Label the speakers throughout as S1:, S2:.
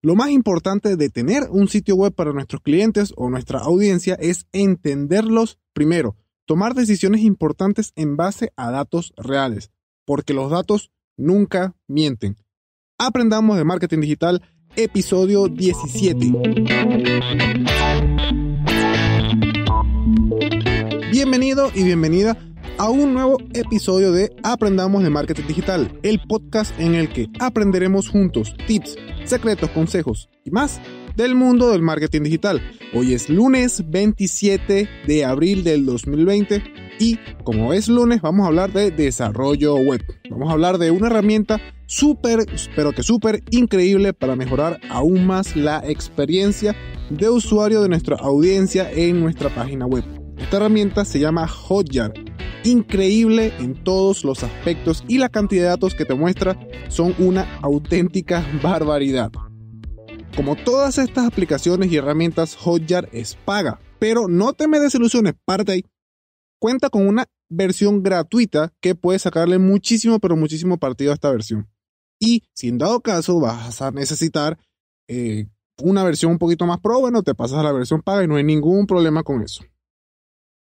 S1: Lo más importante de tener un sitio web para nuestros clientes o nuestra audiencia es entenderlos primero, tomar decisiones importantes en base a datos reales, porque los datos nunca mienten. Aprendamos de marketing digital, episodio 17. Bienvenido y bienvenida a un nuevo episodio de Aprendamos de Marketing Digital, el podcast en el que aprenderemos juntos tips, secretos, consejos y más del mundo del marketing digital. Hoy es lunes 27 de abril del 2020 y como es lunes vamos a hablar de desarrollo web. Vamos a hablar de una herramienta súper, pero que súper increíble para mejorar aún más la experiencia de usuario de nuestra audiencia en nuestra página web. Esta herramienta se llama Hotjar. Increíble en todos los aspectos y la cantidad de datos que te muestra son una auténtica barbaridad. Como todas estas aplicaciones y herramientas, Hotjar es paga, pero no te me desilusiones, parte ahí. Cuenta con una versión gratuita que puedes sacarle muchísimo, pero muchísimo partido a esta versión. Y si en dado caso vas a necesitar eh, una versión un poquito más pro, bueno, te pasas a la versión paga y no hay ningún problema con eso.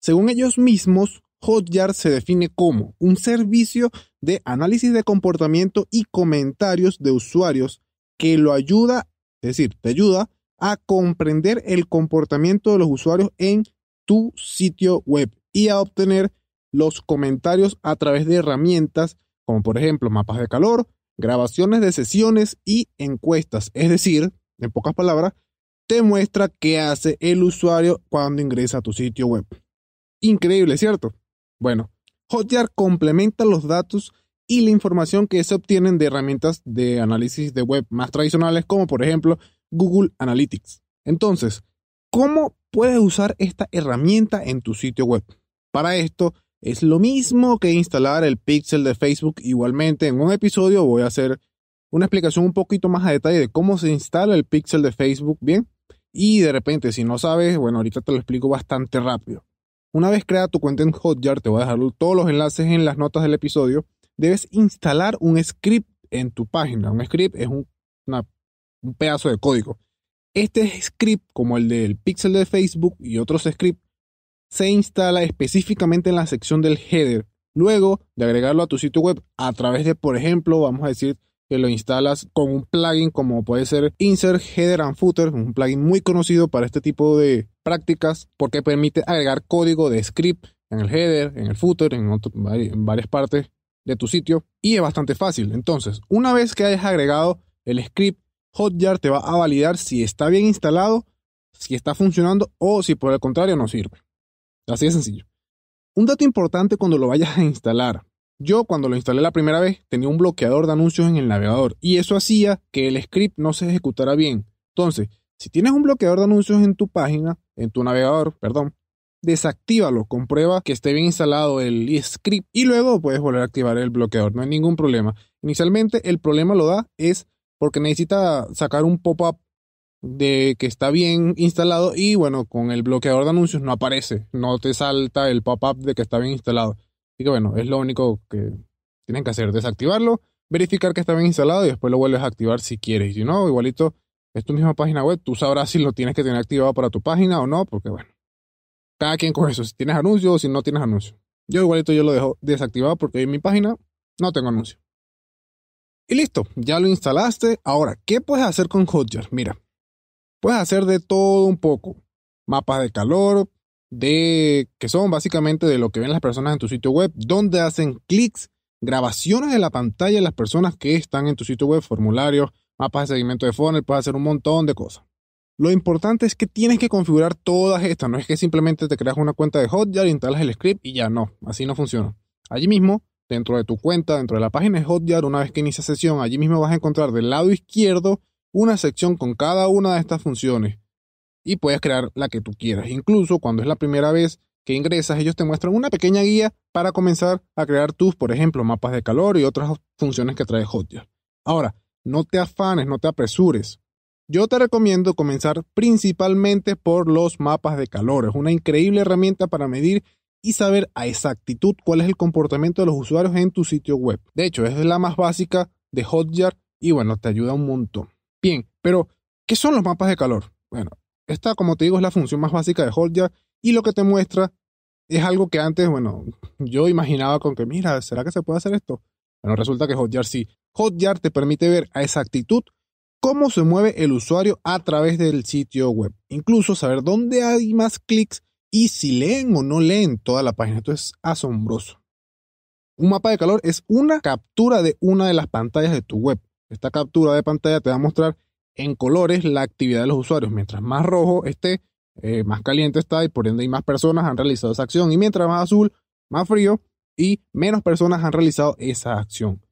S1: Según ellos mismos, Hotjar se define como un servicio de análisis de comportamiento y comentarios de usuarios que lo ayuda, es decir, te ayuda a comprender el comportamiento de los usuarios en tu sitio web y a obtener los comentarios a través de herramientas como por ejemplo mapas de calor, grabaciones de sesiones y encuestas. Es decir, en pocas palabras, te muestra qué hace el usuario cuando ingresa a tu sitio web. Increíble, ¿cierto? Bueno, Hotjar complementa los datos y la información que se obtienen de herramientas de análisis de web más tradicionales como por ejemplo Google Analytics. Entonces, ¿cómo puedes usar esta herramienta en tu sitio web? Para esto, es lo mismo que instalar el pixel de Facebook. Igualmente, en un episodio voy a hacer una explicación un poquito más a detalle de cómo se instala el pixel de Facebook, ¿bien? Y de repente, si no sabes, bueno, ahorita te lo explico bastante rápido. Una vez crea tu cuenta en Hotjar, te voy a dejar todos los enlaces en las notas del episodio, debes instalar un script en tu página. Un script es un, un pedazo de código. Este script, como el del pixel de Facebook y otros scripts, se instala específicamente en la sección del header. Luego de agregarlo a tu sitio web a través de, por ejemplo, vamos a decir que lo instalas con un plugin como puede ser Insert Header and Footer, un plugin muy conocido para este tipo de prácticas porque permite agregar código de script en el header, en el footer, en, en varias partes de tu sitio y es bastante fácil. Entonces, una vez que hayas agregado el script, Hotjar te va a validar si está bien instalado, si está funcionando o si por el contrario no sirve. Así de sencillo. Un dato importante cuando lo vayas a instalar. Yo cuando lo instalé la primera vez tenía un bloqueador de anuncios en el navegador y eso hacía que el script no se ejecutara bien. Entonces, si tienes un bloqueador de anuncios en tu página, en tu navegador, perdón, desactívalo, comprueba que esté bien instalado el script y luego puedes volver a activar el bloqueador, no hay ningún problema. Inicialmente el problema lo da es porque necesita sacar un pop-up de que está bien instalado y bueno, con el bloqueador de anuncios no aparece, no te salta el pop-up de que está bien instalado. Así que bueno, es lo único que tienen que hacer, desactivarlo, verificar que está bien instalado y después lo vuelves a activar si quieres. Si no, igualito, es tu misma página web, tú sabrás si lo tienes que tener activado para tu página o no, porque bueno, cada quien con eso, si tienes anuncios o si no tienes anuncios. Yo igualito yo lo dejo desactivado porque en mi página no tengo anuncio. Y listo, ya lo instalaste. Ahora, ¿qué puedes hacer con Hotjar? Mira, Puedes hacer de todo un poco. Mapas de calor, de que son básicamente de lo que ven las personas en tu sitio web, donde hacen clics, grabaciones de la pantalla de las personas que están en tu sitio web, formularios, mapas de seguimiento de funnel, puedes hacer un montón de cosas. Lo importante es que tienes que configurar todas estas, no es que simplemente te creas una cuenta de Hotjar, instalas el script y ya no, así no funciona. Allí mismo, dentro de tu cuenta, dentro de la página de Hotjar, una vez que inicia sesión, allí mismo vas a encontrar del lado izquierdo una sección con cada una de estas funciones y puedes crear la que tú quieras. Incluso cuando es la primera vez que ingresas, ellos te muestran una pequeña guía para comenzar a crear tus, por ejemplo, mapas de calor y otras funciones que trae Hotjar. Ahora, no te afanes, no te apresures. Yo te recomiendo comenzar principalmente por los mapas de calor. Es una increíble herramienta para medir y saber a exactitud cuál es el comportamiento de los usuarios en tu sitio web. De hecho, es la más básica de Hotjar y bueno, te ayuda un montón. Bien, pero ¿qué son los mapas de calor? Bueno, esta, como te digo, es la función más básica de Hotjar y lo que te muestra es algo que antes, bueno, yo imaginaba con que, mira, ¿será que se puede hacer esto? Bueno, resulta que Hotjar sí. Hotjar te permite ver a exactitud cómo se mueve el usuario a través del sitio web. Incluso saber dónde hay más clics y si leen o no leen toda la página. Esto es asombroso. Un mapa de calor es una captura de una de las pantallas de tu web. Esta captura de pantalla te va a mostrar en colores la actividad de los usuarios. Mientras más rojo esté, eh, más caliente está y por ende hay más personas han realizado esa acción. Y mientras más azul, más frío y menos personas han realizado esa acción.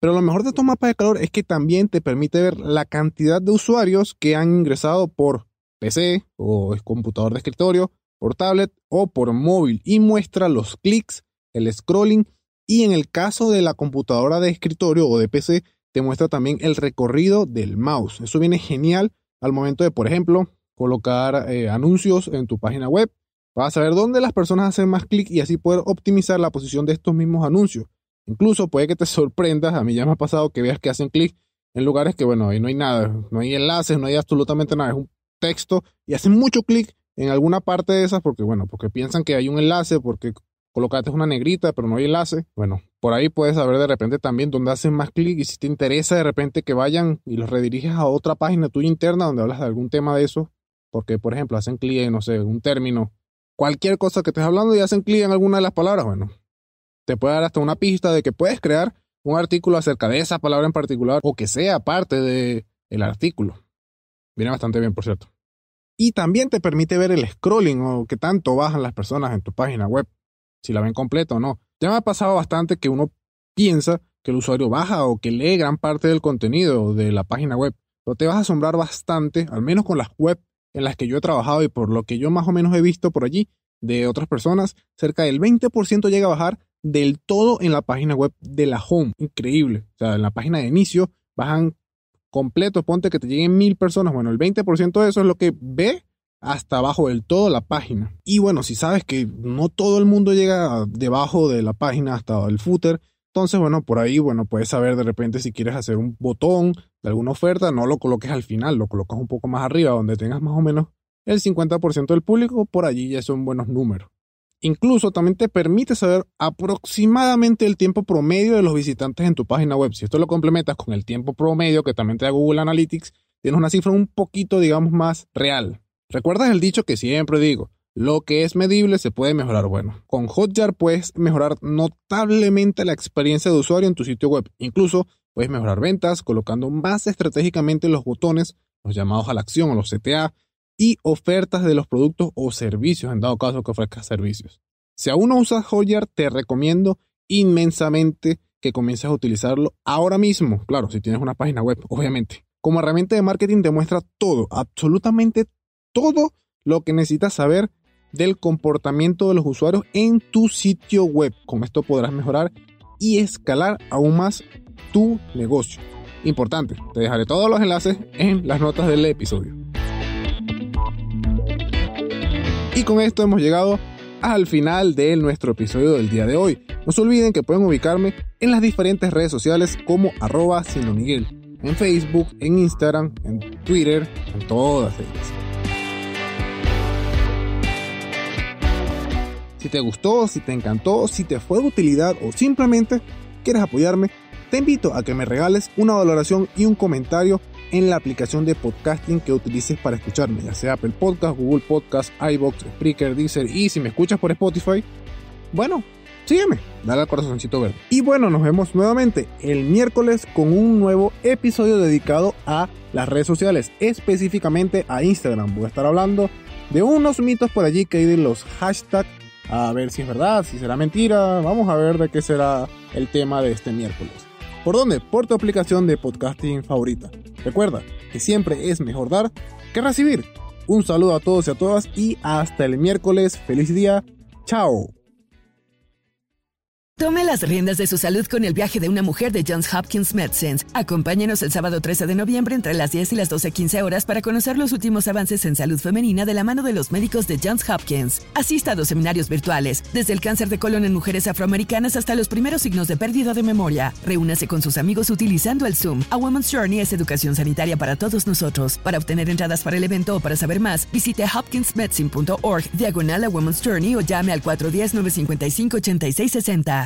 S1: Pero lo mejor de estos mapas de calor es que también te permite ver la cantidad de usuarios que han ingresado por PC o computador de escritorio, por tablet o por móvil y muestra los clics, el scrolling y en el caso de la computadora de escritorio o de PC te muestra también el recorrido del mouse. Eso viene genial al momento de, por ejemplo, colocar eh, anuncios en tu página web. Vas a saber dónde las personas hacen más clic y así poder optimizar la posición de estos mismos anuncios. Incluso puede que te sorprendas, a mí ya me ha pasado que veas que hacen clic en lugares que, bueno, ahí no hay nada, no hay enlaces, no hay absolutamente nada, es un texto y hacen mucho clic en alguna parte de esas porque, bueno, porque piensan que hay un enlace, porque colocaste una negrita, pero no hay enlace. Bueno, por ahí puedes saber de repente también dónde hacen más clic y si te interesa de repente que vayan y los rediriges a otra página tuya interna donde hablas de algún tema de eso, porque por ejemplo hacen clic en, no sé, un término, cualquier cosa que estés hablando y hacen clic en alguna de las palabras, bueno, te puede dar hasta una pista de que puedes crear un artículo acerca de esa palabra en particular o que sea parte del el artículo. Viene bastante bien, por cierto. Y también te permite ver el scrolling o qué tanto bajan las personas en tu página web si la ven completa o no. Ya me ha pasado bastante que uno piensa que el usuario baja o que lee gran parte del contenido de la página web, pero te vas a asombrar bastante, al menos con las web en las que yo he trabajado y por lo que yo más o menos he visto por allí de otras personas, cerca del 20% llega a bajar del todo en la página web de la home. Increíble. O sea, en la página de inicio bajan completo, ponte que te lleguen mil personas. Bueno, el 20% de eso es lo que ve hasta abajo del todo la página. Y bueno, si sabes que no todo el mundo llega debajo de la página hasta el footer, entonces bueno, por ahí bueno, puedes saber de repente si quieres hacer un botón alguna oferta, no lo coloques al final, lo colocas un poco más arriba donde tengas más o menos el 50% del público, por allí ya son buenos números. Incluso también te permite saber aproximadamente el tiempo promedio de los visitantes en tu página web. Si esto lo complementas con el tiempo promedio que también te da Google Analytics, tienes una cifra un poquito, digamos, más real. ¿Recuerdas el dicho que siempre digo? Lo que es medible se puede mejorar. Bueno, con Hotjar puedes mejorar notablemente la experiencia de usuario en tu sitio web. Incluso puedes mejorar ventas colocando más estratégicamente los botones, los llamados a la acción o los CTA, y ofertas de los productos o servicios en dado caso que ofrezcas servicios. Si aún no usas Hotjar, te recomiendo inmensamente que comiences a utilizarlo ahora mismo. Claro, si tienes una página web, obviamente. Como herramienta de marketing te muestra todo, absolutamente todo lo que necesitas saber del comportamiento de los usuarios en tu sitio web. Con esto podrás mejorar y escalar aún más tu negocio. Importante, te dejaré todos los enlaces en las notas del episodio. Y con esto hemos llegado al final de nuestro episodio del día de hoy. No se olviden que pueden ubicarme en las diferentes redes sociales como arroba Miguel, en Facebook, en Instagram, en Twitter, en todas ellas. Si te gustó, si te encantó, si te fue de utilidad o simplemente quieres apoyarme, te invito a que me regales una valoración y un comentario en la aplicación de podcasting que utilices para escucharme, ya sea Apple Podcast, Google Podcast, iBox, Spreaker, Deezer y si me escuchas por Spotify, bueno, sígueme, dale al corazoncito verde. Y bueno, nos vemos nuevamente el miércoles con un nuevo episodio dedicado a las redes sociales, específicamente a Instagram. Voy a estar hablando de unos mitos por allí que hay de los hashtags a ver si es verdad, si será mentira. Vamos a ver de qué será el tema de este miércoles. ¿Por dónde? Por tu aplicación de podcasting favorita. Recuerda que siempre es mejor dar que recibir. Un saludo a todos y a todas y hasta el miércoles. Feliz día. Chao.
S2: Tome las riendas de su salud con el viaje de una mujer de Johns Hopkins Medicine. Acompáñenos el sábado 13 de noviembre entre las 10 y las 12.15 horas para conocer los últimos avances en salud femenina de la mano de los médicos de Johns Hopkins. Asista a dos seminarios virtuales, desde el cáncer de colon en mujeres afroamericanas hasta los primeros signos de pérdida de memoria. Reúnase con sus amigos utilizando el Zoom. A Women's Journey es educación sanitaria para todos nosotros. Para obtener entradas para el evento o para saber más, visite hopkinsmedicine.org, diagonal a Women's Journey o llame al 410-955-8660.